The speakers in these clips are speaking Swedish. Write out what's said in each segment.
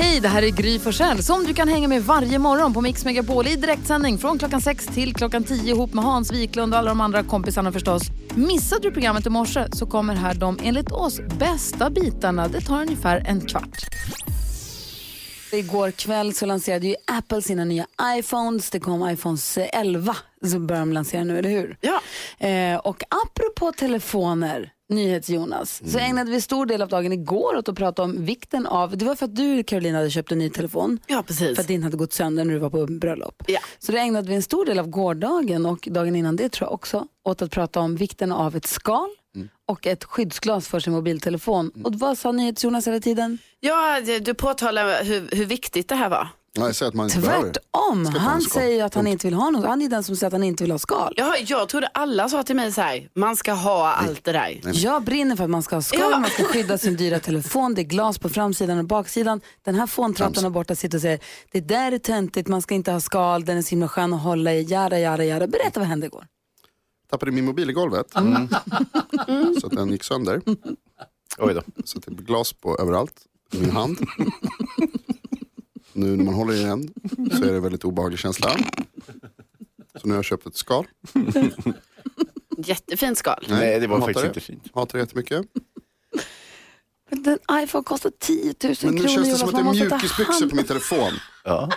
Hej, det här är Gry Forssell som du kan hänga med varje morgon på Mix Megapol i direktsändning från klockan 6 till klockan 10 ihop med Hans Wiklund och alla de andra kompisarna förstås. Missade du programmet i morse så kommer här de enligt oss bästa bitarna. Det tar ungefär en kvart. Igår kväll så lanserade ju Apple sina nya iPhones. Det kom iPhones 11 så börjar de lansera nu, eller hur? Ja. Eh, och apropå telefoner, NyhetsJonas, så ägnade vi stor del av dagen igår åt att prata om vikten av, det var för att du Carolina hade köpt en ny telefon. Ja, precis. För att din hade gått sönder när du var på bröllop. Ja. Så det ägnade vi en stor del av gårdagen och dagen innan det tror jag också åt att prata om vikten av ett skal och ett skyddsglas för sin mobiltelefon. Och vad sa NyhetsJonas hela tiden? Ja, du påtalar hur, hur viktigt det här var. Nej, säger att man inte. Tvärtom, han skal. säger ju att han inte vill ha något. Han är den som säger att han inte vill ha skal. Ja, jag trodde alla sa till mig så här, man ska ha allt det där. Jag brinner för att man ska ha skal, Ja. man ska skydda sin dyra telefon, det är glas på framsidan och baksidan. Den här fåntrattan där borta sitter och säger, det där är töntigt, man ska inte ha skal, den är så himla skön att hålla i, jada, jada, jada. Berätta vad hände igår. Tappade min mobil i golvet. Mm. Så att den gick sönder. Oj då. Så att det blev glas på överallt. I min hand. Nu när man håller i den så är det en väldigt obehaglig känsla. Så nu har jag köpt ett skal. Jättefint skal. Nej, det var faktiskt det. inte fint. Hatar det jättemycket. Men Den iPhone kostar 10 000 Men nu kronor. känns det Jonas, som att det är mjukisbyxor hand- på min telefon. Ja.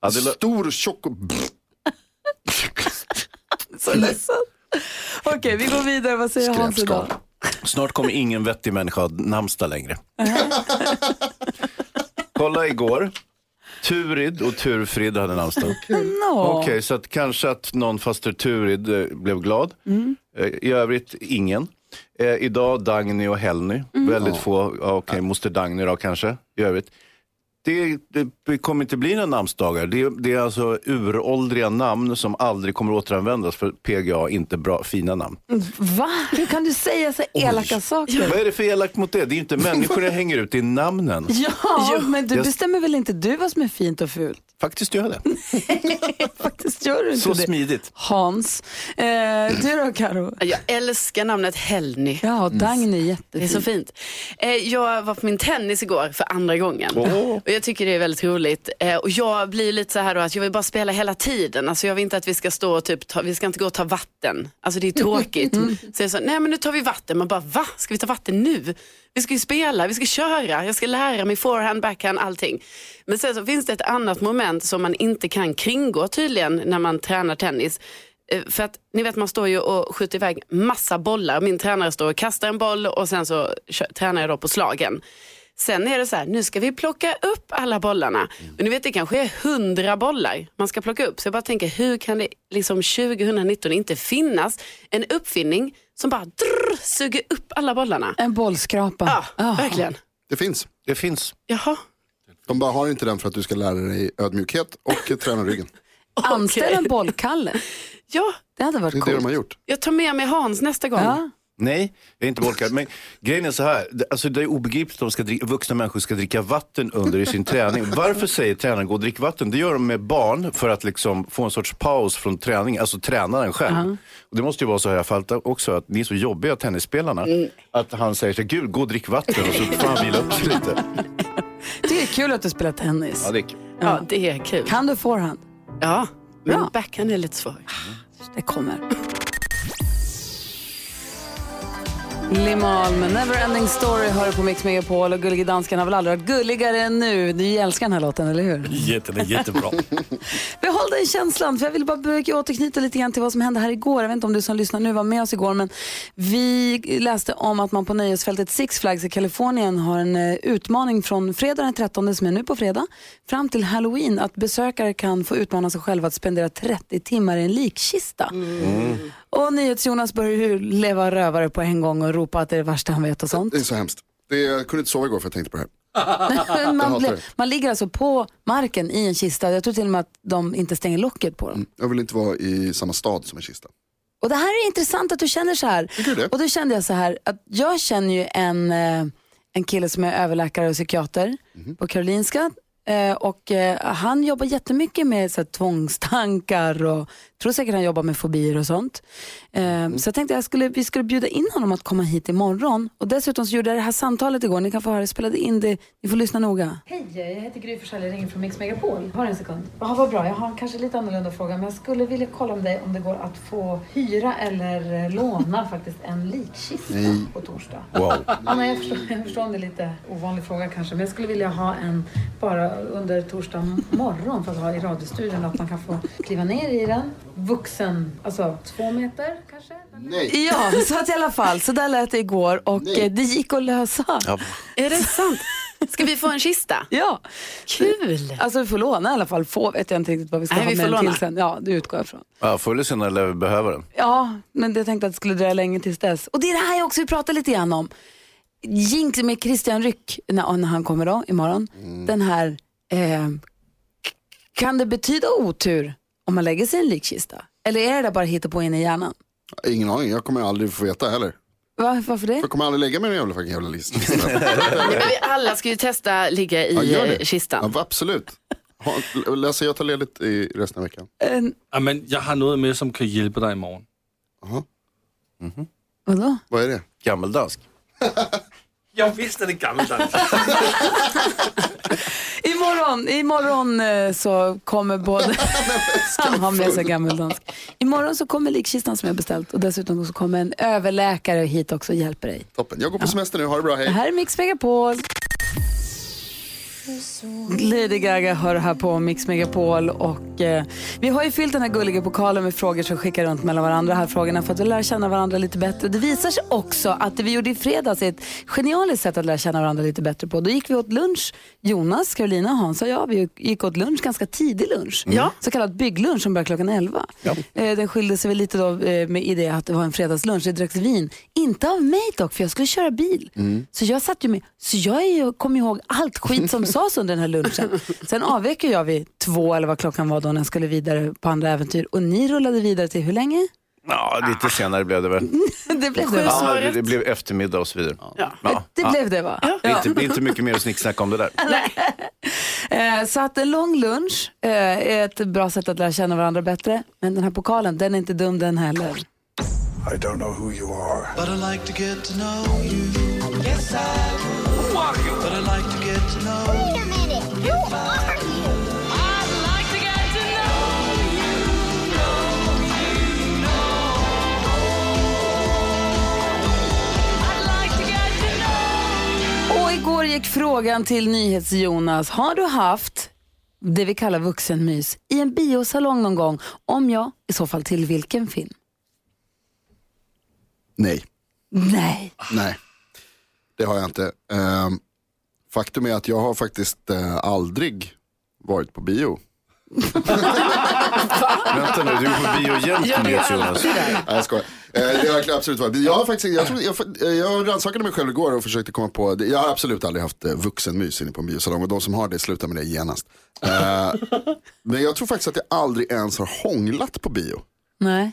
Ja, det, Stor och tjock och... Så ledsen. Okej, vi går vidare. Vad säger Hans idag? Snart kommer ingen vettig människa ha namnsdag längre. Kolla igår. Turid och Turfrid hade namnsdag. Nå. Okej, så att kanske att någon faster Turid eh, blev glad. Eh, I övrigt ingen. Eh, idag Dagny och Helny. Väldigt få, okej, moster Dagny då kanske. I övrigt. Det, det kommer inte bli några namnsdagar. Det, det är alltså uråldriga namn som aldrig kommer återanvändas för PGA är inte bra, fina namn. Va? Hur kan du säga så elaka saker? Vad är det för elakt mot det? Det är inte människor jag hänger ut, det är namnen. Ja, men du Jag- bestämmer väl inte du vad som är fint och fult? Faktiskt gör jag det. Faktiskt gör du inte Så det. smidigt. Hans. Eh, du då Karo? Jag älskar namnet Helny. Ja, Dagny är Det är jättefint. så fint. Eh, Jag var på min tennis igår för andra gången. Åh. Och jag tycker det är väldigt roligt. Eh, Och jag blir lite så här då att jag vill bara spela hela tiden. Alltså jag vill inte att vi ska stå och typ ta, vi ska inte gå och ta vatten. Alltså det är tråkigt. Så jag sa, nej men nu tar vi vatten. Man bara, va? Ska vi ta vatten nu? Vi ska ju spela, vi ska köra, jag ska lära mig forehand, backhand, allting. Men sen så finns det ett annat moment som man inte kan kringgå tydligen när man tränar tennis. Eh, För att ni vet man står ju och skjuter iväg massa bollar. Min tränare står och kastar en boll och sen så tränar jag då på slagen. Sen är det så här, nu ska vi plocka upp alla bollarna. Men ni vet det kanske är hundra bollar man ska plocka upp. Så jag bara tänker, hur kan det liksom 2019 inte finnas en uppfinning som bara drrr, suger upp alla bollarna? En bollskrapa. Ja, Jaha. verkligen. Det finns. Det finns. Jaha. De bara har inte den för att du ska lära dig ödmjukhet och träna ryggen. Anställ en bollkalle. Ja, Det hade Det varit är det de har coolt. gjort. jag tar med mig Hans nästa gång. Ja. Nej, jag är inte bollkall. Men grejen är så här, det, alltså det är obegripligt att de ska dricka, vuxna människor ska dricka vatten under i sin träning. Varför säger tränaren gå och drick vatten? Det gör de med barn för att liksom få en sorts paus från träning, alltså tränaren själv. Och det måste ju vara så här alla fall också, att ni är så jobbiga tennisspelarna, att han säger så här, gud gå och drick vatten och så får han vila upp sig lite. Det är kul att du spelar tennis. Ja, det är kul. Ja, det är kul. Kan du forehand? Ja, men backhand är lite svår. Det kommer. Limal med Neverending Story hör på Mix Megapol och Gullige Dansken har väl aldrig varit gulligare än nu. Du älskar den här låten, eller hur? Jätte, jättebra. Behåll den känslan, för jag vill bara börja återknyta lite grann till vad som hände här igår. Jag vet inte om du som lyssnar nu var med oss igår, men vi läste om att man på nöjesfältet Six Flags i Kalifornien har en eh, utmaning från fredag den 13, som är nu på fredag, fram till halloween, att besökare kan få utmana sig själva att spendera 30 timmar i en likkista. Och NyhetsJonas börjar ju leva rövare på en gång och ropa att det är det värsta han vet och sånt. Det är så hemskt. Det, jag kunde inte sova igår för jag tänkte på det här. man, det. man ligger alltså på marken i en kista. Jag tror till och med att de inte stänger locket på dem. Jag vill inte vara i samma stad som en kista. Och det här är intressant att du känner så här. Tycker du det? Och då kände jag så här, att jag känner ju en, eh, en kille som är överläkare och psykiater Mhm. på Karolinska. Eh, Och eh, han jobbar jättemycket med så här, tvångstankar och tror säkert han jobbar med fobier och sånt. Mhm. Så jag tänkte jag skulle, vi skulle bjuda in honom att komma hit imorgon. Och dessutom så gjorde jag det här samtalet igår. Ni kan få höra, jag spelade in det. Ni får lyssna noga. Hej, jag heter Gry Forssell. Jag ringer från Mix Megapol. Har en sekund? Ja, vad bra. Jag har kanske lite annorlunda fråga. Men jag skulle vilja kolla om dig om det går att få hyra eller eh, låna faktiskt en likkista på torsdag. Wow. Ja, nej, jag, förstår, jag förstår om det är lite ovanlig fråga kanske. Men jag skulle vilja ha en bara under torsdag morgon för att ha i radiostudion. Att man kan få kliva ner i den. Vuxen, alltså två meter kanske? Nej. Ja, så att i alla fall. Så där lät det igår och Nej. eh, det gick att lösa. Ja. Är det sant? Ska vi få en kista? Ja. Kul! Alltså vi får låna i alla fall. Få vet jag inte riktigt vad vi ska Nej, ha vi med den till sen. Ja, det utgår jag ifrån. Ja, förr eller senare lär vi behöva den. Ja, men jag tänkte att det skulle dröja länge tills dess. Och det är det här jag också vill prata lite grann om. Jinx med Christian Ryck, när, när han kommer då imorgon. Den här, eh, kan det betyda otur om man lägger sig i en likkista? Eller är det där bara hitta på in i hjärnan? Ingen aning, jag kommer aldrig få veta heller. Va, varför det? Jag kommer aldrig lägga mig i en jävla fucking jävla lista. Men vi alla ska ju testa ligga i Ja, eh, kistan. Ja, absolut. Ha, Lasse, jag tar ledigt i resten av veckan. Eh, Ja, men jag har något med som kan hjälpa dig imorgon. vadå? Vad är det? Gammeldansk. Jag visste det gammaldags. Imorgon, imorgon eh, så kommer både... Han har med sig gammeldansk. Imorgon så kommer likkistan som jag beställt och dessutom så kommer en överläkare hit också och hjälper dig. Toppen. Jag går på semester nu, ha det bra, Det hej. här är Mix Megapol. Lady Gaga hör här på Mix Megapol och eh, vi har ju fyllt den här gulliga pokalen med frågor som skickar runt mellan varandra här frågorna för att vi lär känna varandra lite bättre. Det visar sig också att det vi gjorde i fredags är ett genialiskt sätt att lära känna varandra lite bättre på. Då gick vi åt lunch, Jonas, Carolina, Hans och jag, vi gick åt lunch, ganska tidig lunch. Ja. Så kallad bygglunch som börjar klockan 11. Eh, den skilde sig väl lite då eh, med i det att det var en fredagslunch, det dracks vin. Inte av mig dock, för jag skulle köra bil. Så jag satt ju med, så jag är kom ihåg allt skit som sades under den här lunchen. Sen avvek jag vid två eller vad klockan var då när jag skulle vidare på andra äventyr. Och ni rullade vidare till hur länge? Ja, lite senare blev det väl. det blev det? Ja, det, det blev eftermiddag och så vidare. Ja. Det Ja. blev det va? Det är inte, det är inte mycket mer att snicksnacka om det där. Eh, så att en lång lunch eh, är ett bra sätt att lära känna varandra bättre. Men den här pokalen, den är inte dum den heller. I don't know who you are. But I like to get to know you. Yes, I would. Who are you? But I like to igår gick frågan till NyhetsJonas. Har du haft det vi kallar vuxenmys i en biosalong någon gång? Om ja, i så fall till vilken film? Nej, Nej. nej. Det har jag inte. Ehm, faktum är att jag har faktiskt eh, aldrig varit på bio. Vänta nu, du är på bio jämt med Jonas. Nej, jag skojar. Eh, det har jag absolut varit. Jag har faktiskt, jag, tror, jag, jag rannsakade mig själv igår och försökte komma på, det. jag har absolut aldrig haft eh, vuxenmys inne på en biosalong och de som har det slutar med det genast. Eh, men jag tror faktiskt att jag aldrig ens har hånglat på bio. Nej.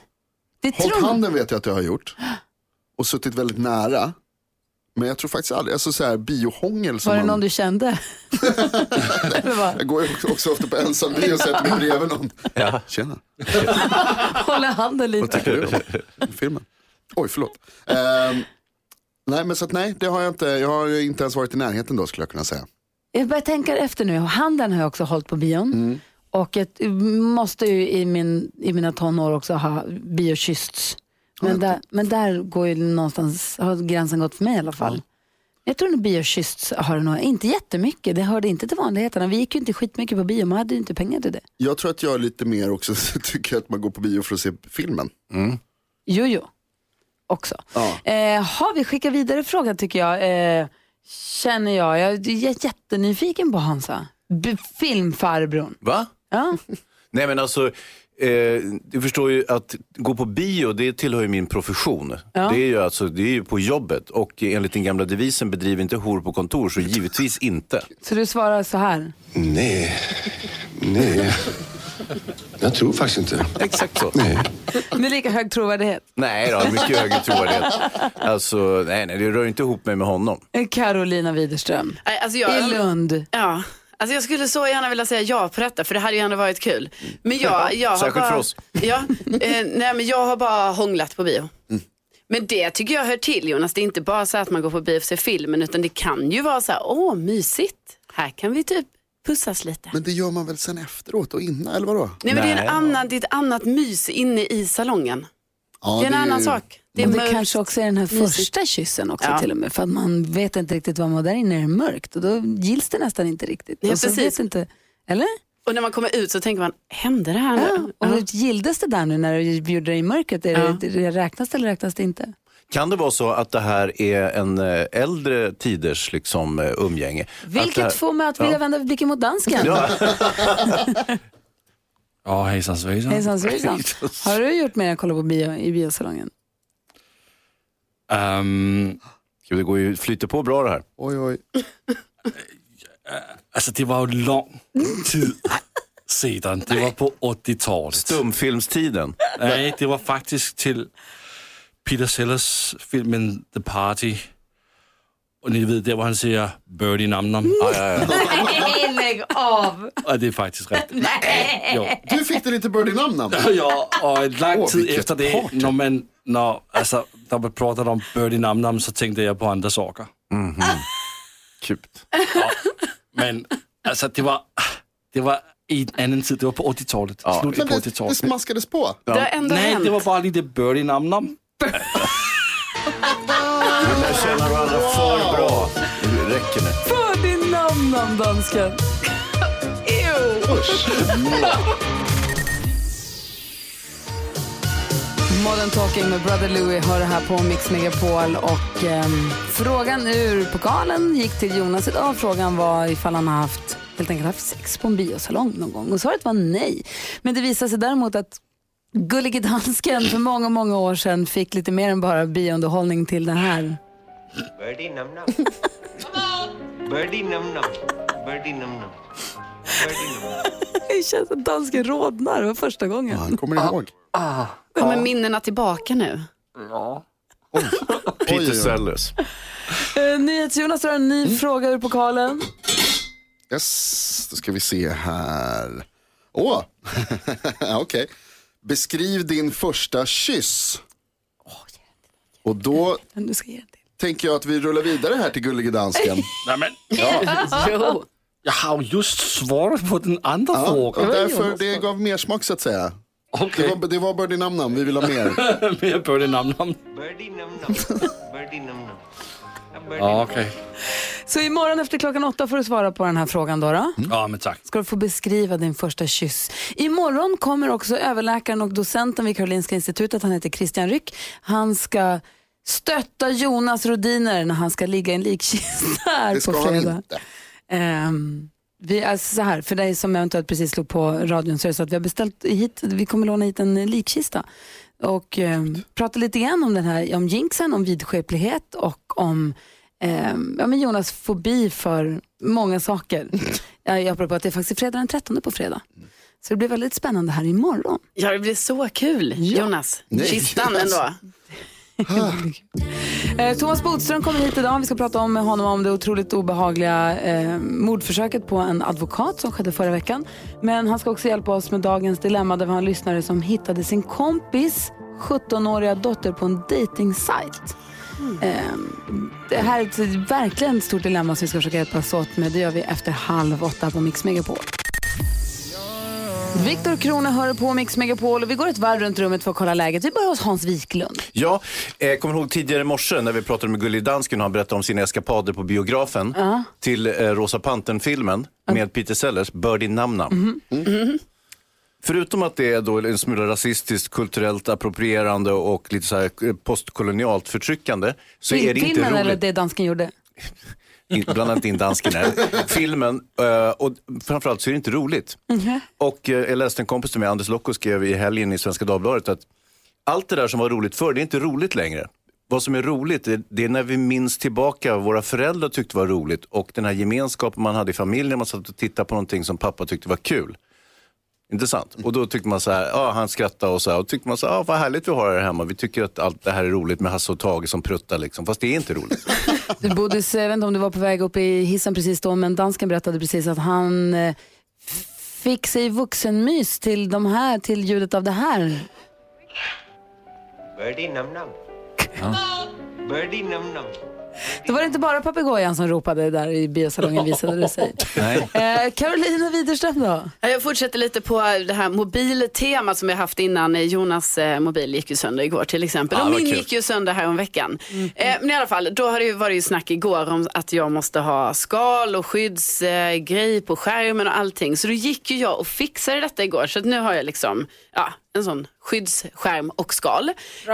Det Hållt tror handen vet jag att jag har gjort. Och suttit väldigt nära. Men jag tror faktiskt aldrig, alltså så här biohångel som Var det man, någon du kände? Vad? Jag går ju också ofta på ensam bio och sätter mig bredvid någon. Ja. Tjena, Håller handen vad lite. tycker du om filmen? Oj, förlåt. Ehm, nej, men så att nej, det har jag inte. Jag har inte ens varit i närheten då skulle jag kunna säga. Jag börjar tänka efter nu. Handen har jag också hållit på bion. Mm. Och jag måste ju i, min, i mina tonår också ha biokyssts. Men, där, men där går ju någonstans, har gränsen gått för mig i alla fall. Jag tror nog biokyssts har det nog, inte jättemycket, det hörde inte till vanligheterna. Vi gick ju inte skitmycket på bio, man hade ju inte pengar till det. Jag tror att jag är lite mer också tycker att man går på bio för att se filmen. Jo, jo. Också. Ja. Eh, har vi skickat vidare frågan tycker jag. Eh, känner jag. Jag är jättenyfiken på Hansa. B- filmfarbrorn. Va? Ja. Nej men alltså, eh, du förstår ju att gå på bio, det tillhör ju min profession. Ja. Det är ju alltså, det är ju på jobbet och enligt den gamla devisen bedriv inte hor på kontor, så givetvis inte. Så du svarar så här. Nej, nej. Jag tror faktiskt inte. Exakt så. Nej. Med lika hög trovärdighet. Nej då, mycket högre trovärdighet. Alltså, nej, nej, det rör inte ihop mig med honom. Carolina Widerström. Nej, Alltså jag, I Lund. Ja, alltså jag skulle så gärna vilja säga ja på detta för det hade ju ändå varit kul. Men jag, jag har Särskilt bara, för oss. Ja, eh, nej men jag har bara hånglat på bio. Men det tycker jag hör till Jonas, det är inte bara så att man går på bio för att se filmen utan det kan ju vara så här, åh mysigt, här kan vi typ pussas lite. Men det gör man väl sen efteråt och innan, eller vadå? Nej men det är, en annan, det är ett annat mys inne i salongen. Ja, det är en annan sak. Det är Men det kanske också är den här mysigt. första kyssen också Ja. till och med. För att man vet inte riktigt vad man där inne är det mörkt och då gills det nästan inte riktigt. Ja, och så precis. vet inte, eller? Och när man kommer ut så tänker man, hände det här nu? Ja. Och gilldes det där nu när du bjuder dig i mörkret? Är Ja. det, det, räknas det eller räknas det inte? Kan det vara så att det här är en eh, äldre tiders liksom, eh, umgänge? Att Vilket här... får mig att vilja Ja. vända blicken mot dansken. Ja. Ja, hejsan svejsan. Hejsan svejsan. Har du gjort mer än kolla på bio i biosalongen? Um, det går ju, flyter på bra det här. Oj, oj. alltså det var ju lång tid sedan. Det var på 80-talet. Stumfilmstiden. Nej, det var faktiskt till Peter Sellers filmen The Party. Och ni vet, där var han säger Birdie Nam Nam. Ja, ja, ja. Nej, lägg av! Och det är faktiskt rätt. Jo. Du fick det lite birdie-namn namn. Ja, och en lång Åh, tid vilket efter det, party. när man, när, alltså, när man pratade om Birdie Nam Nam så tänkte jag på andra saker. Kul. Men alltså, det var, det var i en annan tid, det var på 80-talet. Ja. Slutet Men på det, det 80-talet. smaskades på. Det har ändå Nej, hänt. det var bara lite Birdie Nam Nam. Varandra för. Det räcker nu. För din namn, namn dansken. Modern Talking med Brother Louie hör det här på Mix Megapol och ehm, frågan ur pokalen gick till Jonas idag. Frågan var ifall han har haft, helt enkelt haft sex på en biosalong någon gång och svaret var nej. Men det visade sig däremot att Gullige Dansken för många, många år sedan fick lite mer än bara biounderhållning till den här. Birdie num num. Birdie num num. Birdie num num. Birdie num num. Det känns att dansken rodnar, det var första gången. Han kommer ihåg. Kommer minnena tillbaka nu? Peter oj. Sellers. Uh, NyhetsJonas har en ny fråga ur pokalen. Yes, då ska vi se här. Åh, okej. Beskriv din första kyss. Och då Du ska ge den. Tänker jag att vi rullar vidare här till Gullige Dansken. Nej, men, Jo. jag har ju just svarat på den andra Ja, frågan. därför det gav mer smak så att säga. Det Okej, var, det var Birdie Nam Nam, vi vill ha mer. mer Birdie Nam Nam. Birdie. Birdie Ja, okej. Så imorgon efter klockan åtta får du svara på den här frågan då. då. Ja, men tack. Ska du få beskriva din första kyss. Imorgon kommer också överläkaren och docenten vid Karolinska institutet, han heter Christian Ryck. Han ska stötta Jonas Rodiner när han ska ligga i en likkista här Det ska på han fredag. inte. Ehm, vi är så här, för dig som eventuellt precis slog på radion så är det så att vi har beställt hit, vi kommer låna hit en likkista och um, prata lite grann om den här, om jinxen, om vidskeplighet och om ehm, ja, men Jonas fobi för många saker. jag apropå att det är faktiskt fredag den 13 på fredag. Så det blir väldigt spännande här imorgon. Ja, det blir så kul, Jonas. Nej, Kistan ändå. Eh, Thomas Bodström kommer hit idag. Vi ska prata om med honom om det otroligt obehagliga eh, mordförsöket på en advokat som skedde förra veckan. Men han ska också hjälpa oss med dagens dilemma där vi har en lyssnare som hittade sin kompis 17-åriga dotter på en dejtingsajt. Eh, det här är ett verkligen stort dilemma som vi ska försöka hjälpas åt med. Det gör vi efter halv åtta på Mix Megapol. Viktor Krona hör på Mix Megapol och vi går ett varv runt rummet för att kolla läget. Vi börjar hos Hans Wiklund. Ja, eh, kommer ihåg tidigare i morse när vi pratade med Gullig Dansken och han berättade om sina eskapader på biografen till eh, Rosa Pantern-filmen med Peter Sellers, Birdie Nam Nam. Förutom att det är då en smula rasistiskt, kulturellt approprierande och lite så eh, postkolonialt förtryckande så är det inte Filmen roligt. eller det dansken gjorde? In- Blanda inte in dansken. Filmen, eh, och framförallt så är det inte roligt. Och eh, jag läste en kompis till mig, Anders Lokko, skrev i helgen i Svenska Dagbladet att allt det där som var roligt förr, det är inte roligt längre. Vad som är roligt, det är när vi minns tillbaka vad våra föräldrar tyckte var roligt och den här gemenskapen man hade i familjen, man satt och tittade på någonting som pappa tyckte var kul. Inte sant? Och då tyckte man så här, ja han skrattade och så här, och tyckte man så här, ja vad härligt vi har det här hemma. Vi tycker att allt det här är roligt med Hasse och Tage som pruttar liksom, fast det är inte roligt. Du Bodis, jag vet inte om du var på väg upp i hissen precis då, men dansken berättade precis att han eh, fick sig vuxenmys till, de här, till ljudet av det här. Birdie num num. Birdie num num. Då var det inte bara papegojan som ropade där i biosalongen visade det sig. Nej. Eh, Carolina Widerström då? Ja, Jag fortsätter lite på det här mobiltemat som vi haft innan. Jonas eh, mobil gick ju sönder igår till exempel. Ja, och min kul. gick ju sönder här om veckan. Eh, men i alla fall, då har det ju varit ju snack igår om att jag måste ha skal och skyddsgrej på skärmen och allting. Så då gick ju jag och fixade detta igår. Så att nu har jag liksom, ja, en sån skyddsskärm och skal.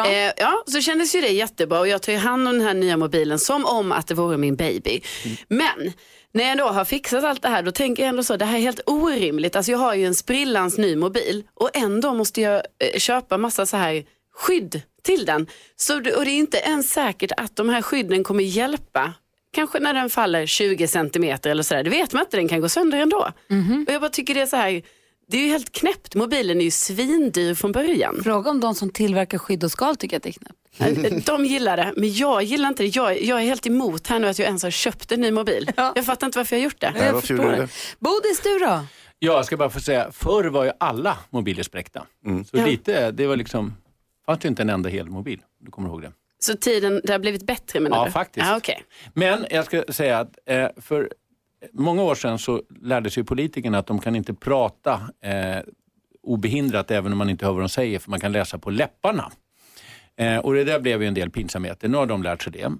Eh, ja, så kändes ju det jättebra och jag tar ju hand om den här nya mobilen som om att det vore min baby. Men när jag då har fixat allt det här då tänker jag ändå så, det här är helt orimligt. Alltså jag har ju en sprillans ny mobil och ändå måste jag eh, köpa massa så här skydd till den. Så, och det är inte ens säkert att de här skydden kommer hjälpa. Kanske när den faller 20 centimeter eller sådär, det vet man inte, den kan gå sönder ändå. Och jag bara tycker det är så här, det är ju helt knäppt, mobilen är ju svindyr från början. Fråga om de som tillverkar skydd och skal tycker att det är knäppt. De gillar det, men jag gillar inte det. Jag, jag är helt emot här nu att jag ens har köpt en ny mobil. Jag fattar inte varför jag har gjort det. Nej, varför gjorde du det? Bodis, du då? Ja, jag ska bara få säga, förr var ju alla mobiler spräckta. Så Ja. lite, det var liksom, fanns ju inte en enda hel mobil. Du kommer ihåg det? Så tiden, det har blivit bättre menar Ja, du? faktiskt. Ja, okej. Men jag ska säga att eh, för många år sedan så lärde sig politikerna att de kan inte prata eh, obehindrat även om man inte hör vad de säger för man kan läsa på läpparna. Eh, och det där blev ju en del pinsamheter. Nu har de lärt sig det.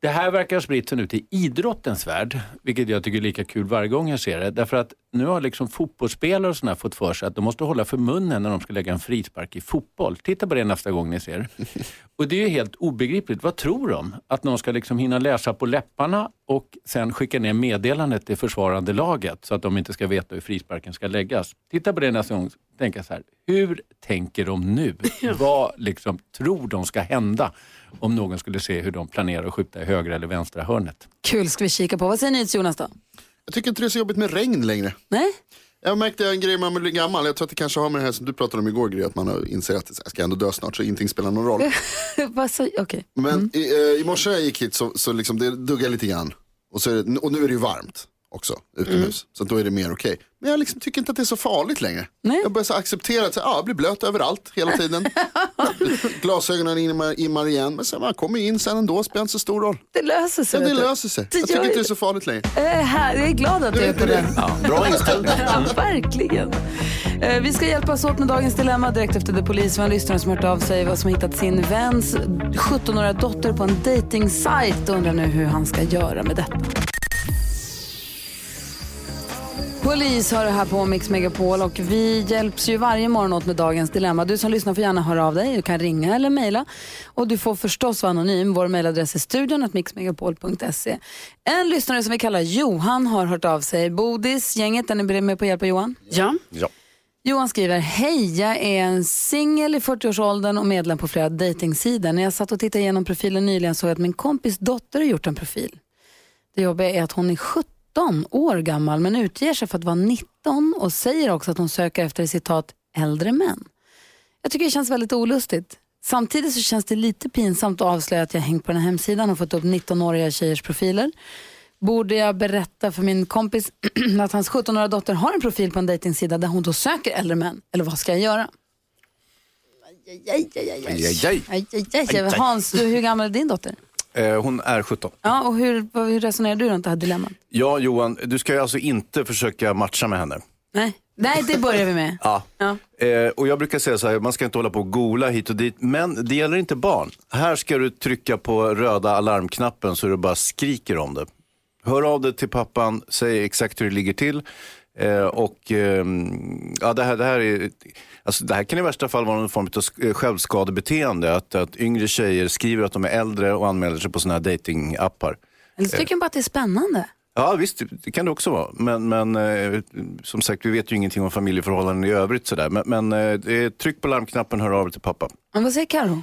Det här verkar ha spritt sig nu till idrottens värld, vilket jag tycker är lika kul varje gång jag ser det. Därför att nu har liksom fotbollsspelare och såna här fått för sig att de måste hålla för munnen när de ska lägga en frispark i fotboll. Titta på det nästa gång ni ser. Och det är ju helt obegripligt. Vad tror de? Att någon ska liksom hinna läsa på läpparna och sen skicka ner meddelandet till försvarande laget så att de inte ska veta hur frisparken ska läggas. Titta på det nästa gång. Tänka så här, hur tänker de nu? Vad liksom tror de ska hända om någon skulle se hur de planerar att skjuta i högra eller vänstra hörnet? Kul ska vi kika på. Vad säger ni till Jonas då? Jag tycker inte det är så jobbigt med regn längre. Nej? Jag märkte en grej när man blir gammal. Jag tror att det kanske har med det här som du pratade om igår, Gry, att man inser att jag ska ändå dö snart så ingenting spelar någon roll. Okej. Men i, eh, i morse när jag gick hit så, så liksom det duggade lite grann. Och, så det, och nu är det ju varmt också utomhus. Så då är det mer okej. Men jag liksom tycker inte att det är så farligt längre. Nej. Jag börjar så acceptera att så, ja, jag blir blöt överallt hela tiden. Glasögonen immar, immar igen. Men sen, man kommer in sen ändå, spelar inte så stor roll. Det löser sig. Ja, det löser sig. Det Jag tycker inte det är så farligt längre. Eh, här, jag är glad att du är på den. Bra inställning. Ja, verkligen. Eh, Vi ska hjälpas åt med dagens dilemma direkt efter The Police. Vi har en lyssnare som hört av sig vad som hittat sin väns 17-åriga dotter på en dating-sajt och undrar nu hur han ska göra med detta. Polis har det här på Mix Megapol och vi hjälps ju varje morgon åt med dagens dilemma. Du som lyssnar får gärna höra av dig. Du kan ringa eller mejla. Och du får förstås vara anonym. Vår mejladress är studion mixmegapol.se. En lyssnare som vi kallar Johan har hört av sig. Bodis, gänget, är ni med på att hjälpa Johan? Ja. Ja. Johan skriver, hej, jag är en singel i 40-årsåldern och medlem på flera dejtingsidor. När jag satt och tittade igenom profilen nyligen såg jag att min kompis dotter har gjort en profil. Det jobbiga är att hon är 17 år gammal men utger sig för att vara 19 och säger också att hon söker efter citat äldre män. Jag tycker det känns väldigt olustigt. Samtidigt så känns det lite pinsamt att avslöja att jag hängt på den här hemsidan och fått upp 19-åriga tjejers profiler. Borde jag berätta för min kompis att hans 17-åriga dotter har en profil på en dejtingsida där hon då söker äldre män? Eller vad ska jag göra? Aj, aj, aj, aj, aj. Aj, aj, aj. Aj, aj, aj. Aj, aj. Hans, du, hur gammal är din dotter? Eh, hon är 17. Ja, och hur, hur resonerar du runt det här dilemmat? Ja, Johan, du ska ju alltså inte försöka matcha med henne. Nej, Nej det börjar vi med. Ja. Ja. Eh, och jag brukar säga så här, man ska inte hålla på och gola hit och dit. Men det gäller inte barn. Här ska du trycka på röda alarmknappen så du bara skriker om det. Hör av dig till pappan, säg exakt hur det ligger till. Eh, och ehm, ja, det här, det, här är, alltså, det här kan i värsta fall vara någon form av eh, självskadebeteende. Att, att yngre tjejer skriver att de är äldre och anmäler sig på sådana här datingappar. Eller så tycker jag bara att det är spännande. Ja visst, det kan det också vara. Men, men eh, som sagt, vi vet ju ingenting om familjeförhållanden i övrigt. Sådär. Men, men eh, tryck på larmknappen, hör av er till pappa. Men vad säger Karo?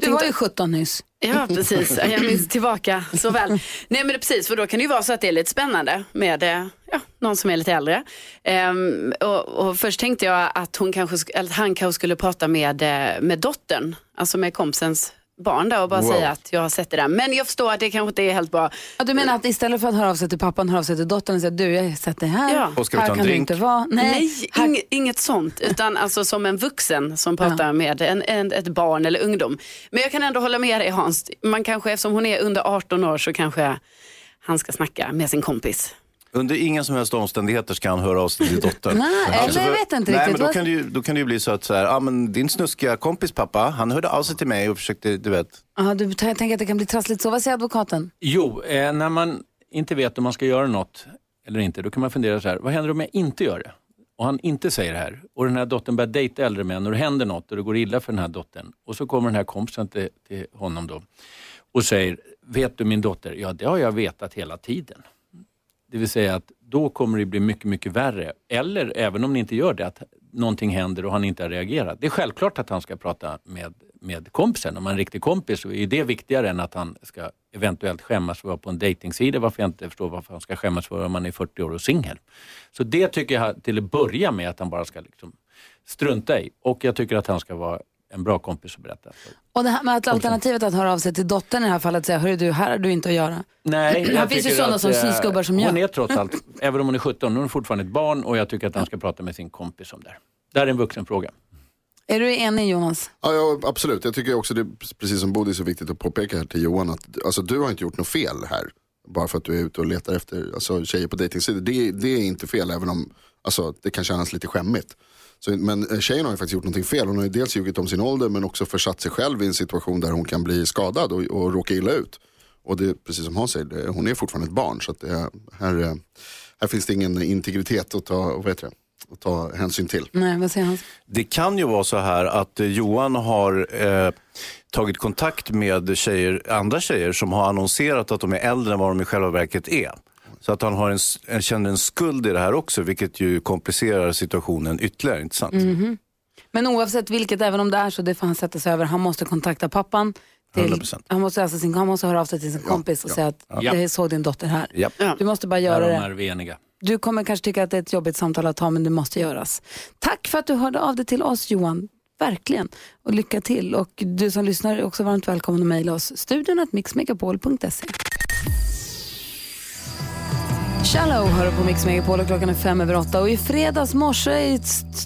Du var ju 17 nyss. Ja, precis. Jag minns tillbaka så väl. Nej, men det precis, för då kan det ju vara så att det är lite spännande med eh, ja, någon som är lite äldre. Ehm, och, och först tänkte jag att, hon kanske, att han kanske skulle prata med, eh, med dottern, alltså med kompisens barn där och bara Wow. säga att jag har sett det där. Men jag förstår att det kanske inte är helt bra. Ja, du menar att istället för att höra av sig till pappan, höra av sig till dottern och säga du, jag har sett det här. Ja. Och ska här kan du drink? inte vara. Nej, Nej, ing, inget sånt. Utan alltså som en vuxen som pratar med en, en, ett barn eller ungdom. Men jag kan ändå hålla med dig Hans. Man kanske, eftersom hon är under 18 år så kanske han ska snacka med sin kompis. Under inga som helst omständigheter ska han höra av sig till dottern. Nej, Alltså, jag vet inte nej, riktigt. Men då, kan det ju, då kan det ju bli så att så här, ah, men din snuskiga kompis pappa, han hörde av sig till mig och försökte, du vet. Ja, du, jag tänker att det kan bli trassligt så. Vad säger advokaten? Jo, eh, när man inte vet om man ska göra något eller inte, då kan man fundera så här, vad händer om jag inte gör det? Och han inte säger det här och den här dottern börjar dejta äldre män och det händer något och det går illa för den här dottern. Och så kommer den här kompisen till, till honom då och säger, vet du min dotter? Ja, det har jag vetat hela tiden. Det vill säga att då kommer det bli mycket, mycket värre. Eller även om ni inte gör det, att någonting händer och han inte har reagerat. Det är självklart att han ska prata med, med kompisen. Om han är en riktig kompis så är det viktigare än att han ska eventuellt skämmas för att vara på en dejtingsida. Varför jag inte förstår varför han ska skämmas för om man är 40 år och singel. Så det tycker jag till att börja med att han bara ska liksom strunta i. Och jag tycker att han ska vara en bra kompis och berätta. Och det här med att alternativet att höra av sig till dottern i det här fallet och säga, hörru du, här har du inte att göra. Nej, Här finns ju sådana att, som eh, synsgubbar som Hon jag. är trots allt, även om hon är 17, hon är fortfarande ett barn och jag tycker att han ska prata med sin kompis om det här. Det här är en vuxenfråga. Är du enig Jonas? Ja, ja, absolut. Jag tycker också det är precis som Bodil så viktigt att påpeka här till Johan att alltså, du har inte gjort något fel här. Bara för att du är ute och letar efter alltså, tjejer på dejtingsidor. Det, det är inte fel även om alltså, det kan kännas lite skämmigt. Så, men eh, tjejen har ju faktiskt gjort någonting fel. Hon har ju dels ljugit om sin ålder men också försatt sig själv i en situation där hon kan bli skadad och, och råka illa ut. Och det är precis som Hans säger, det, hon är fortfarande ett barn. Så att det, här, eh, här finns det ingen integritet att ta, vad heter det, att ta hänsyn till. Nej, vad säger han? Det kan ju vara så här att eh, Johan har eh, tagit kontakt med tjejer, andra tjejer som har annonserat att de är äldre än vad de i själva verket är. Så att han har en, en, känner en skuld i det här också, vilket ju komplicerar situationen ytterligare, inte sant? Mhm. Men oavsett vilket, även om det är så, det får han sätta sig över. Han måste kontakta pappan. Till, 100%. han, måste alltså sin, han måste höra av sig till sin kompis och säga att ja. jag såg din dotter här. Ja. Du måste bara göra det. är vi eniga. Du kommer kanske tycka att det är ett jobbigt samtal att ha, men det måste göras. Tack för att du hörde av dig till oss Johan. Verkligen. Och lycka till. Och du som lyssnar är också varmt välkommen att mejla oss. Studion att mixmegapol.se. Shallow hör på Mix Megapol och klockan är fem över åtta. Och i fredags morse,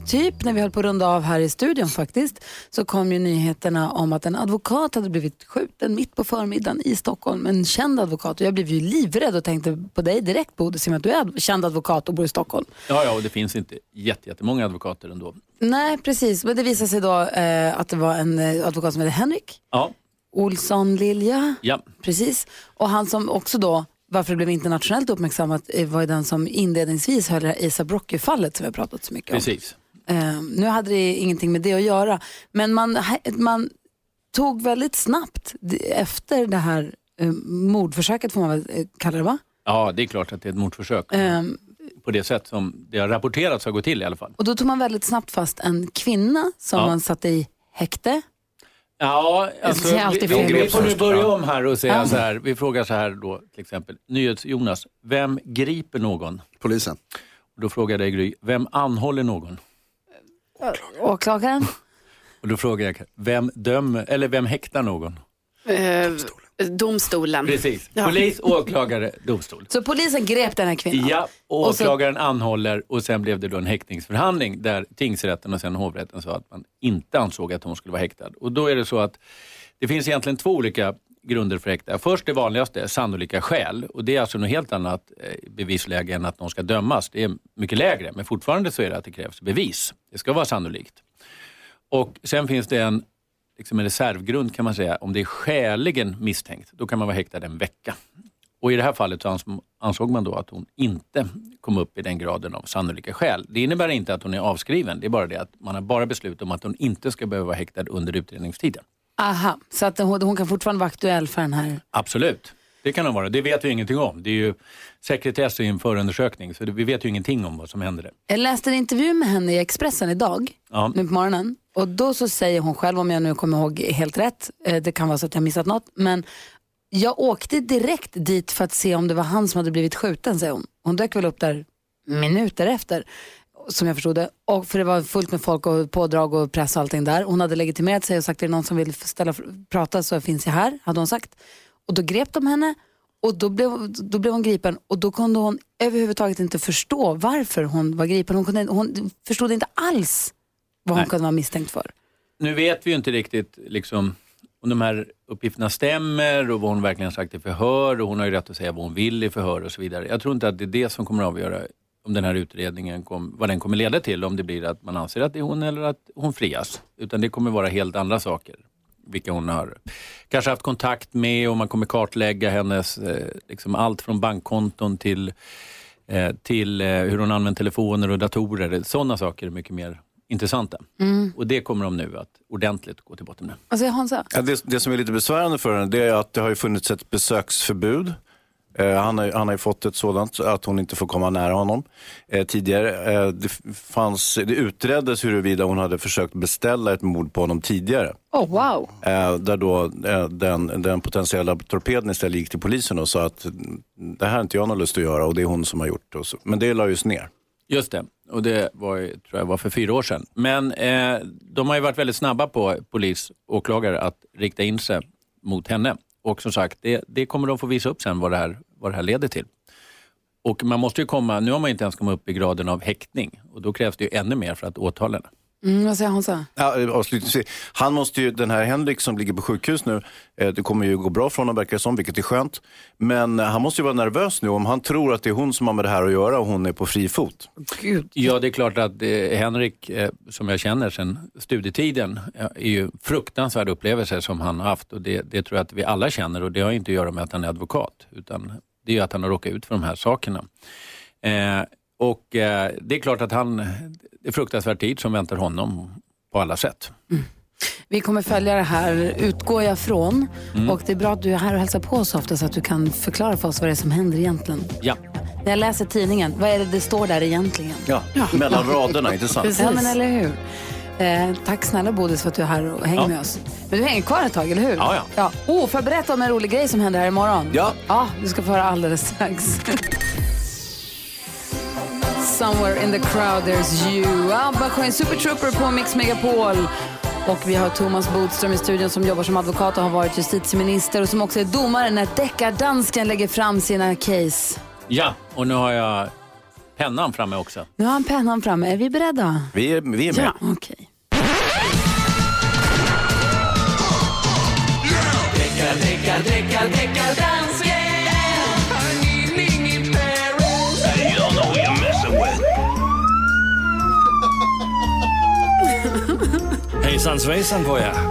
typ när vi höll på att runda av här i studion faktiskt, så kom ju nyheterna om att en advokat hade blivit skjuten mitt på förmiddagen i Stockholm. En känd advokat. Och jag blev ju livrädd och tänkte på dig direkt Bodil, med att du är känd advokat och bor i Stockholm. Ja, ja, och det finns inte jätte- jättemånga advokater ändå. Nej, precis. Men det visade sig då eh, att det var en eh, advokat som heter Henrik Ja, Olsson Lilja. ja. Precis. Och han som också då, varför det blev internationellt uppmärksammat, eh, var ju den som inledningsvis höll det här Asa Brocky-fallet som vi har pratat så mycket om. precis. Eh, nu hade det ingenting med det att göra, men man, man tog väldigt snabbt efter det här eh, mordförsöket, får man väl eh, kalla det va? Ja, det är klart att det är ett mordförsök. Ehm, På det sätt som det har rapporterats har gått till i alla fall. och då tog man väldigt snabbt fast en kvinna som Ja. man satte i häkte. Ja, alltså, vi, alltid vi, fel. vi får nu börja om här och säga Ja. så här. Vi frågar så här då till exempel. NyhetsJonas, vem griper någon? Polisen. Och då frågar jag dig Gry, vem anhåller någon? Åklagaren? Och då frågar jag, vem dömer, eller vem häktar någon? Eh, domstolen. Precis, Ja. polis, åklagare, domstol. Så polisen grep den här kvinnan? Ja, och Och så- åklagaren anhåller och sen blev det då en häktningsförhandling där tingsrätten och sen hovrätten sa att man inte ansåg att hon skulle vara häktad. Och då är det så att det finns egentligen två olika grunder för häkta. Först det vanligaste, sannolika skäl. Och det är alltså något helt annat eh, bevisläge än att någon ska dömas. Det är mycket lägre, men fortfarande så är det att det krävs bevis. Det ska vara sannolikt. Och sen finns det en, liksom en reservgrund kan man säga. Om det är skäligen misstänkt, då kan man vara häktad en vecka. Och i det här fallet så ans- ansåg man då att hon inte kom upp i den graden av sannolika skäl. Det innebär inte att hon är avskriven, det är bara det att man har bara beslutat om att hon inte ska behöva vara häktad under utredningstiden. Aha, så att hon, hon kan fortfarande vara aktuell för den här. Absolut. Det kan de vara. Det vet vi ingenting om. Det är ju sekretess i en förundersökning, så det, vi vet ju ingenting om vad som händer där. Jag läste en intervju med henne i Expressen idag, Ja. nu på morgonen. Och då så säger hon själv, om jag nu kommer ihåg helt rätt, eh, det kan vara så att jag missat något, men jag åkte direkt dit för att se om det var han som hade blivit skjuten, säger hon. Hon dök väl upp där minuter efter, som jag förstod det. Och för det var fullt med folk och pådrag och press och allting där. Hon hade legitimerat sig och sagt, är det någon som vill ställa, prata så finns jag här, hade hon sagt. Och då grep de henne och då blev, då blev hon gripen och då kunde hon överhuvudtaget inte förstå varför hon var gripen. Hon, kunde, hon förstod inte alls vad hon Nej. kunde vara misstänkt för. Nu vet vi ju inte riktigt liksom, om de här uppgifterna stämmer och vad hon verkligen sagt i förhör och hon har ju rätt att säga vad hon vill i förhör och så vidare. Jag tror inte att det är det som kommer att avgöra om den här utredningen, kom, vad den kommer leda till, om det blir att man anser att det är hon eller att hon frias. Utan det kommer vara helt andra saker. Vilka hon har kanske haft kontakt med och man kommer kartlägga hennes, eh, liksom allt från bankkonton till, eh, till eh, hur hon använder telefoner och datorer. Sådana saker är mycket mer intressanta. Mm. Och det kommer de nu att ordentligt gå till botten med. Säger Hansa? Ja, det, det som är lite besvärande för henne det är att det har ju funnits ett besöksförbud. Eh, han, har, ju- han har ju fått ett sådant att hon inte får komma nära honom. Eh, tidigare eh, det, fanns, det utreddes huruvida hon hade försökt beställa ett mord på honom tidigare. Oh, wow. Eh, där då eh, den, den potentiella torpeden istället gick till polisen och sa att mm, det här har inte jag någon lust att göra och det är hon som har gjort det. Och så. Men det lades ner. Just det, och det var, tror jag var för fyra år sedan. Men eh, de har ju varit väldigt snabba på polis och åklagare att rikta in sig mot henne. Och som sagt, det, det kommer de få visa upp sen vad det, här, vad det här leder till. Och man måste ju komma, nu har man inte ens kommit upp i graden av häktning och då krävs det ju ännu mer för att åtala henne. Mm, vad säger Hansa? Ja, avslutningsvis. Han måste ju, den här Henrik som ligger på sjukhus nu, eh, det kommer ju gå bra för honom verkar det som, vilket är skönt. Men eh, han måste ju vara nervös nu om han tror att det är hon som har med det här att göra och hon är på fri fot. Gud. Ja, det är klart att eh, Henrik, eh, som jag känner sedan studietiden, eh, är ju fruktansvärd upplevelse som han har haft och det, det tror jag att vi alla känner och det har inte att göra med att han är advokat utan det är ju att han har råkat ut för de här sakerna. Eh, och eh, det är klart att han, det är fruktansvärd tid som väntar honom på alla sätt. Vi kommer följa det här, utgår jag från. Mm. Och det är bra att du är här och hälsar på oss ofta så att du kan förklara för oss vad det är som händer egentligen. Ja. När jag läser tidningen, vad är det det står där egentligen? Ja, mellan raderna, inte sant? Ja, men eller hur. Eh, tack snälla Bodis för att du är här och hänger Ja. med oss. Men du hänger kvar ett tag, eller hur? Ja, ja. ja. Oh, får jag berätta om en rolig grej som händer här imorgon? Ja. Ja, du ska få höra alldeles strax. Somewhere in the crowd there's you. ABBA sjöng Super Trooper på Mix Megapol. Och vi har Thomas Bodström i studion som jobbar som advokat och har varit justitieminister och som också är domare när deckardansken lägger fram sina case. Ja, och nu har jag pennan framme också. Nu har han pennan framme. Är vi beredda? Vi är, vi är med. Ja, okej. Hejsan svejsan på jer.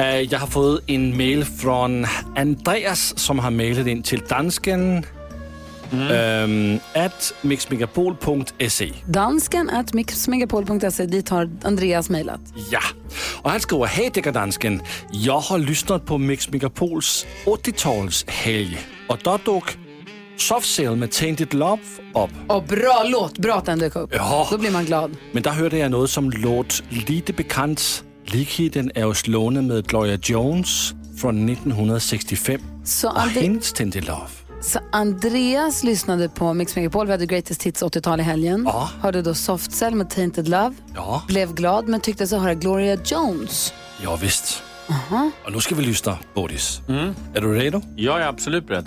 Øh, Jeg har fået en mail från Andreas, som har mailet ind til dansken øhm, at mixmegapol.se. Dansken at mixmegapol.se. Dit har Andreas mejlat. Ja, og han skriver, Hej Dækkerdansken, jeg har lyssnat på Mix Megapols 80-talshelg, og der duk Soft Cell med Tainted Love op. Och bra låt, bra att den dök upp. Ja. Då blir man glad. Men der hørte jeg noget, som låt lite bekant. Likheten er jo slående med Gloria Jones fra 1965 Så, og Ande- hendes Tainted Love. så Andreas lyssnade på Mix Megapol, vi hade Greatest Hits 80-tal i helgen. Ja. Hörde då Soft Cell med Tainted Love. Ja, Blev glad men tyckte så höra Gloria Jones. ja visst. Aha. Og nu skal vi lyssna, Bodis. Er du redo? Jag är absolut beredd.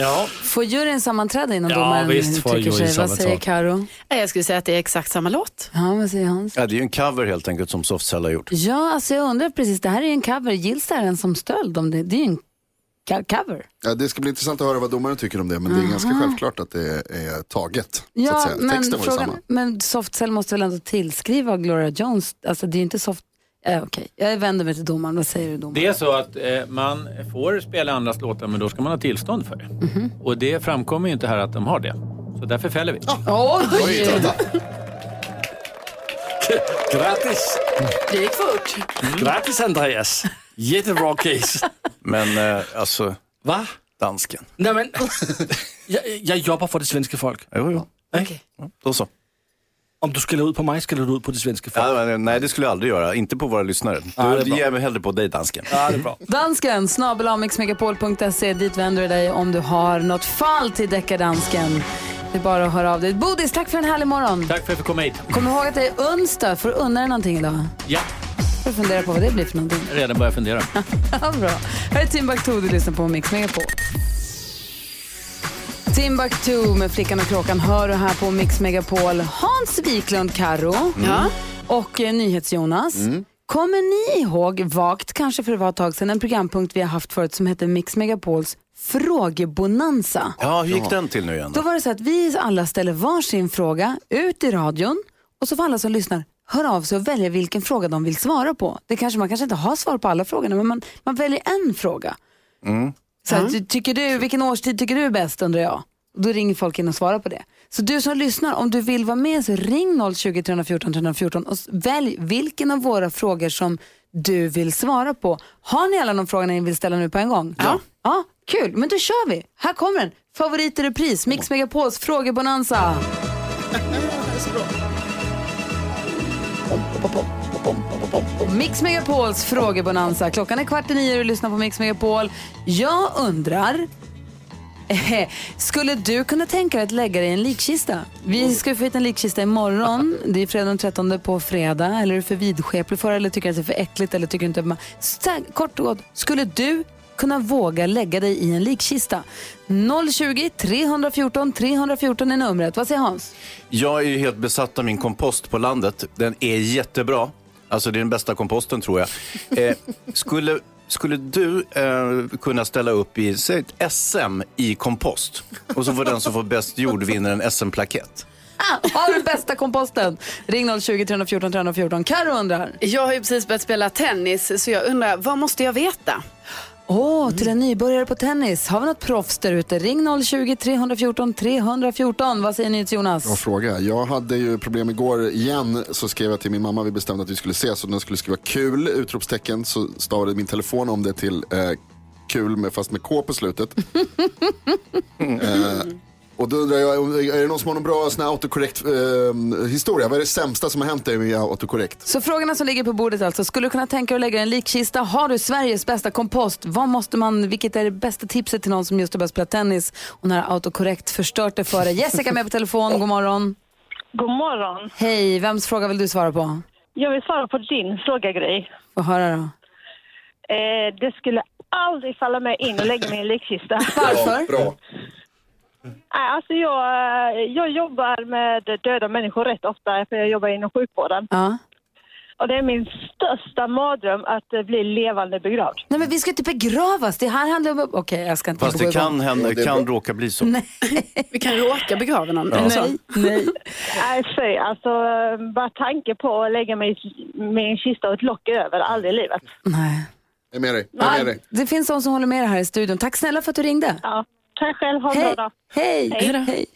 Ja. Får juryn sammanträda innan Ja, domaren visst får uttrycker sig? Vad säger. Karo? Jag skulle säga att det är exakt samma låt. Ja, vad säger Hans? Ja, det är ju en cover helt enkelt som Softcell har gjort. Ja, alltså jag undrar precis, det här är ju en cover. Gills det här en som stöld? Om det, det är ju en cover. Ja, det ska bli intressant att höra vad domaren tycker om det, men det är ganska självklart att det är taget. så att Ja, säga. men, Texten var ju frågan, samma. men Softcell måste väl ändå tillskriva Gloria Jones? Alltså det är ju inte soft... Eh, Okej, jag vänder mig till domaren. Vad säger du domaren? Det är så att eh, man får spela andras låtar men då ska man ha tillstånd för det. Mhm. Och det framkommer ju inte här att de har det. Så därför fäller vi. Oj! Grattis! Det gick fort. Grattis Andreas! Jättebra case. Men eh, alltså, Va? dansken. Nej, men, jag, jag jobbar för det svenska folk. Jo, jo. Okay. Då så. Om du skäller ut på mig skäller du ut på det svenska folk. Ja, men, nej, det skulle jag aldrig göra. Inte på våra lyssnare. Ja, Då bra. ger mig hellre på dig, dansken. Ja, det är bra. Dansken, snabelamixmegapol.se. Dit vänder du dig om du har något fall till deckardansken. Det är bara att höra av dig. Bodis, tack för en härlig morgon. Tack för att jag fick komma hit. Kom ihåg att det är onsdag. Får du unna dig någonting idag? Ja, Får du fundera på vad det blir för någonting. jag redan börjat fundera. Ja, bra. Här är Timbuktu, du lyssnar på Mix Megapol. Timbuktu med Flickan och Kråkan hör du här på Mix Megapol. Hans Wiklund, Karo Ja. och eh, NyhetsJonas. Kommer ni ihåg, vagt kanske för det var ett tag sedan, en programpunkt vi har haft förut som heter Mix Megapols frågebonanza. Ja, hur gick den till nu igen? Då var det så att vi alla ställer varsin fråga ut i radion och så får alla som lyssnar höra av sig och välja vilken fråga de vill svara på. Det kanske, man kanske inte har svar på alla frågorna men man, man väljer en fråga. Så att, tycker du, vilken årstid tycker du är bäst undrar jag. Då ringer folk in och svarar på det. Så du som lyssnar, om du vill vara med så ring 020 314 314 och välj vilken av våra frågor som du vill svara på. Har ni alla de frågorna ni vill ställa nu på en gång? Ja. Ja, kul. Men då kör vi. Här kommer den. Favorit i repris, Mix Megapols frågebonanza. Mix Megapols frågebonanza. Klockan är kvart i nio och du lyssnar på Mix Megapol. Jag undrar, eh, skulle du kunna tänka dig att lägga dig i en likkista? Vi ska få hit en likkista imorgon. Det är fredag den 13 på fredag. Eller är du för vidskeplig för det, eller tycker att det är för äckligt eller tycker inte att man... Så här, kort och gott, skulle du kunna våga lägga dig i en likkista? 020 314 314 är numret. Vad säger Hans? Jag är ju helt besatt av min kompost på landet. Den är jättebra. Alltså det är den bästa komposten tror jag. Eh, skulle, skulle du eh, kunna ställa upp i säg, ett SM i kompost? Och så får den som får bäst jord vinner en SM-plakett. Ah, har du bästa komposten? Ring 020 314 314. Karo undrar. Jag har ju precis börjat spela tennis så jag undrar, vad måste jag veta? Åh, till en nybörjare på tennis. Har vi något proffs där ute? Ring 020 314 314. Vad säger ni till Jonas? Bra fråga. Jag hade ju problem igår igen. Så skrev jag till min mamma, vi bestämde att vi skulle ses. Och den skulle skriva kul, utropstecken. Så stavade min telefon om det till eh, kul med, fast med K på slutet. eh, och då undrar jag, är det någon som har någon bra sån här autokorrekt eh, historia? Vad är det sämsta som har hänt dig med autokorrekt? Så frågorna som ligger på bordet alltså. Skulle du kunna tänka dig att lägga i en likkista? Har du Sveriges bästa kompost? Vad måste man, vilket är det bästa tipset till någon som just har börjat spela tennis och när autokorrekt förstört det för dig? Jessica med på telefon. God morgon. God morgon. Hej, vems fråga vill du svara på? Jag vill svara på din fråga, Gry. Få höra då. Eh, det skulle aldrig falla mig in och lägga mig i en likkista. Varför? Bra. Nej, alltså jag, eh, jag jobbar med döda människor rätt ofta, för jag jobbar inom sjukvården. Ja. Och det är min största mardröm att eh, bli levande begravd. Nej men vi ska inte begravas. Det här handlar om... Okej, jag ska inte Fast det kan hända, Ja, kan råka bli så. Nej, Vi kan råka begrava någon. så? nej, nej. Nej, fy. Alltså, eh, bara tanke på att lägga mig i min kista och ett lock över, aldrig i livet. nej. Jag är med dig. Jag är med dig. Det finns de som håller med dig här i studion. Tack snälla för att du ringde. Ja, tack själv. Ha en Hej. bra dag. Hej. Hej. Hej.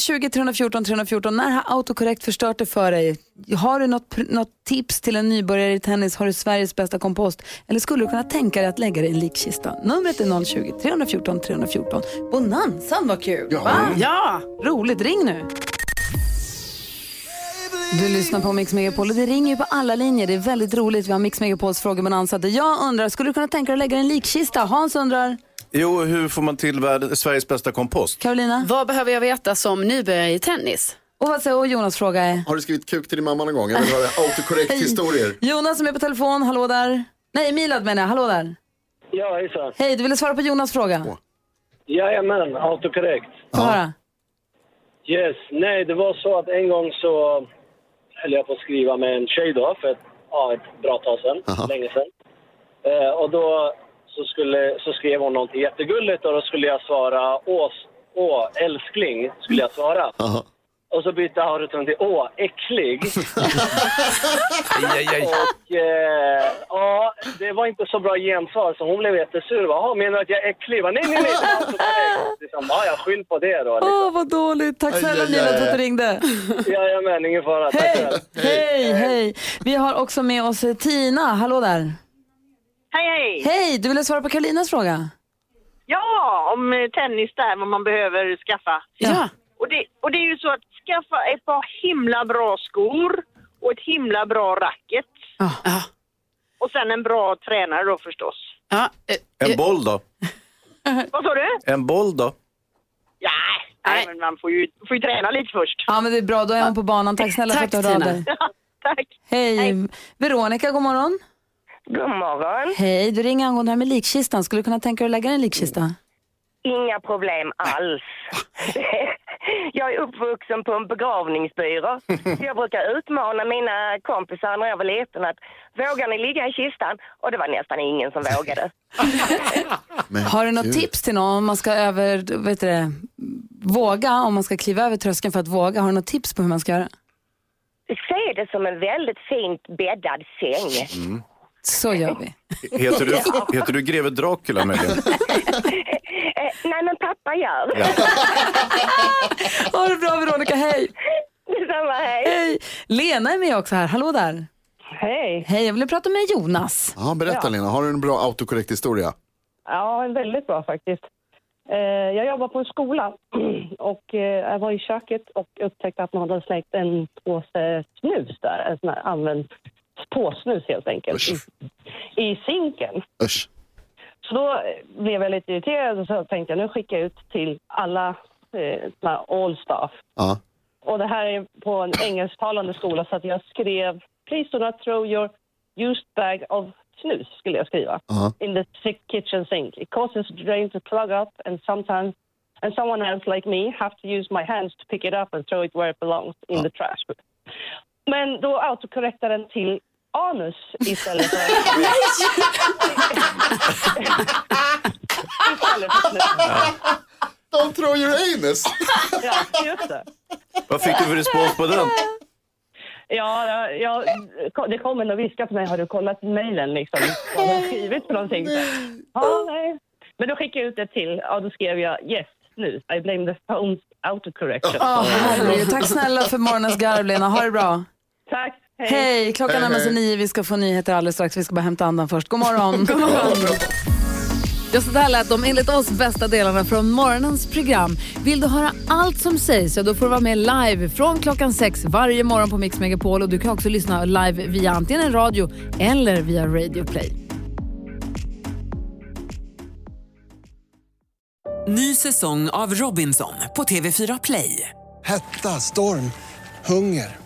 020 314 314. När har autokorrekt förstört det för dig? Har du något, något tips till en nybörjare i tennis? Har du Sveriges bästa kompost? Eller skulle du kunna tänka dig att lägga dig i en likkista? Numret är 020 314 314. Bonanzan var kul, Ja. va? Ja! Roligt, ring nu. Du lyssnar på Mix Megapol och det ringer ju på alla linjer. Det är väldigt roligt. Vi har Mix Megapols frågebonanza där jag undrar, skulle du kunna tänka dig att lägga en likkista? Hans undrar, Jo, hur får man till Sveriges bästa kompost? Carolina? Vad behöver jag veta som nybörjare i tennis? Och vad säger och Jonas fråga är? Har du skrivit kuk till din mamma någon gång? Jag vill höra autokorrekt historier. Jonas som är på telefon, hallå där. Nej, Milad menar jag, hallå där. Ja, hejsan. Hej, du ville svara på Jonas fråga? Jajamän, autokorrekt. Få höra. Yes, nej det var så att en gång så höll jag på att skriva med en tjej då för ett, ja, ett bra tag sedan, länge sedan. Eh, och då så, skulle, så skrev hon någonting jättegulligt och då skulle jag svara åh, åh älskling, skulle jag svara. Och så bytte Aruton till åh, äcklig. Och eh, ja, det var inte så bra gensvar så hon blev jättesur. Jaha, menar du att jag är äcklig? Jag bara, Nej, nej, nej, det var så korrekt. Liksom, ja, jag skyll på det då. Åh, Liksom. vad dåligt. Tack snälla Aj, aj, Nina aj, för att du aj. ringde. Jajamän, ingen fara. Tack Hej. själv. Hej, hej. Vi har också med oss eh, Tina. Hallå där. Hej, hej! Hej, du ville svara på Karolinas fråga? Ja, om eh, tennis där, vad man behöver skaffa. Ja. Och det, och det är ju så att skaffa ett par himla bra skor och ett himla bra racket. Och sen en bra tränare då förstås. En boll då? Vad sa du? En boll då? Ja, nej, men man får ju, får ju träna lite först. Ja, men det är bra. Då är hon på banan. Tack snälla för att du hörde av dig. Tack. Hej. Veronica, god morgon. God morgon. Hej, du ringer angående det här med likkistan. Skulle du kunna tänka dig att lägga en likkista? Inga problem alls. Jag är uppvuxen på en begravningsbyrå. Så jag brukar utmana mina kompisar när jag var liten att vågar ni ligga i kistan? Och det var nästan ingen som vågade. Har du något tips till någon om man ska över, vet du det, våga, om man ska kliva över tröskeln för att våga? Har du något tips på hur man ska göra? Se det som en väldigt fint bäddad säng. Mm. Så gör vi. Heter du, heter du greve Dracula möjligen? Eh, nej men pappa gör. Ja. Ha det bra Veronica, hej! Detsamma, hej. Hej! Lena är med också här, hallå där. Hej. Hej, jag ville prata med Jonas. Ja, berätta Ja. Lena, har du en bra autokorrekt historia? Ja, en väldigt bra faktiskt. Eh, jag jobbar på en skola och eh, jag var i köket och upptäckte att man hade slängt en påse snus där. En sån här använd påsnus helt enkelt. I, I sinken. Usch. Så då blev jag lite irriterad och så tänkte jag nu skickar jag ut till alla eh, all staff. Ja. Och det här är på en engelsktalande skola så att jag skrev Please do not throw your used bag of snus skulle jag skriva. Ja. In the si- kitchen sink. It causes the drain to plug up and sometimes and someone else like me have to use my hands to pick it up and throw it where it belongs in the trash. Men då autokorrektar den till anus istället för... istället för snus. Don't throw your anus! Ja, just det. Vad fick du för respons på den? Ja, ja, det kom en och viskade på mig, har du kollat mejlen liksom? Vad har skrivit för någonting? Så, Ja, nej. Men då skickade jag ut det till, ja då skrev jag yes, nu. I blame the phone's autocorrection. Herregud. Tack snälla för morgonens garv, Lena. Ha det bra. Tack. Hej, klockan närmar sig nio. Vi ska få nyheter alldeles strax. Vi ska bara hämta andan först. God morgon. God morgon. Ja, så där lät de enligt oss bästa delarna från morgonens program. Vill du höra allt som sägs så då får du vara med live från klockan sex varje morgon på Mix Megapol. Och du kan också lyssna live via antingen en radio eller via Radio Play. Ny säsong av Robinson på TV4 Play. Hetta, storm, hunger.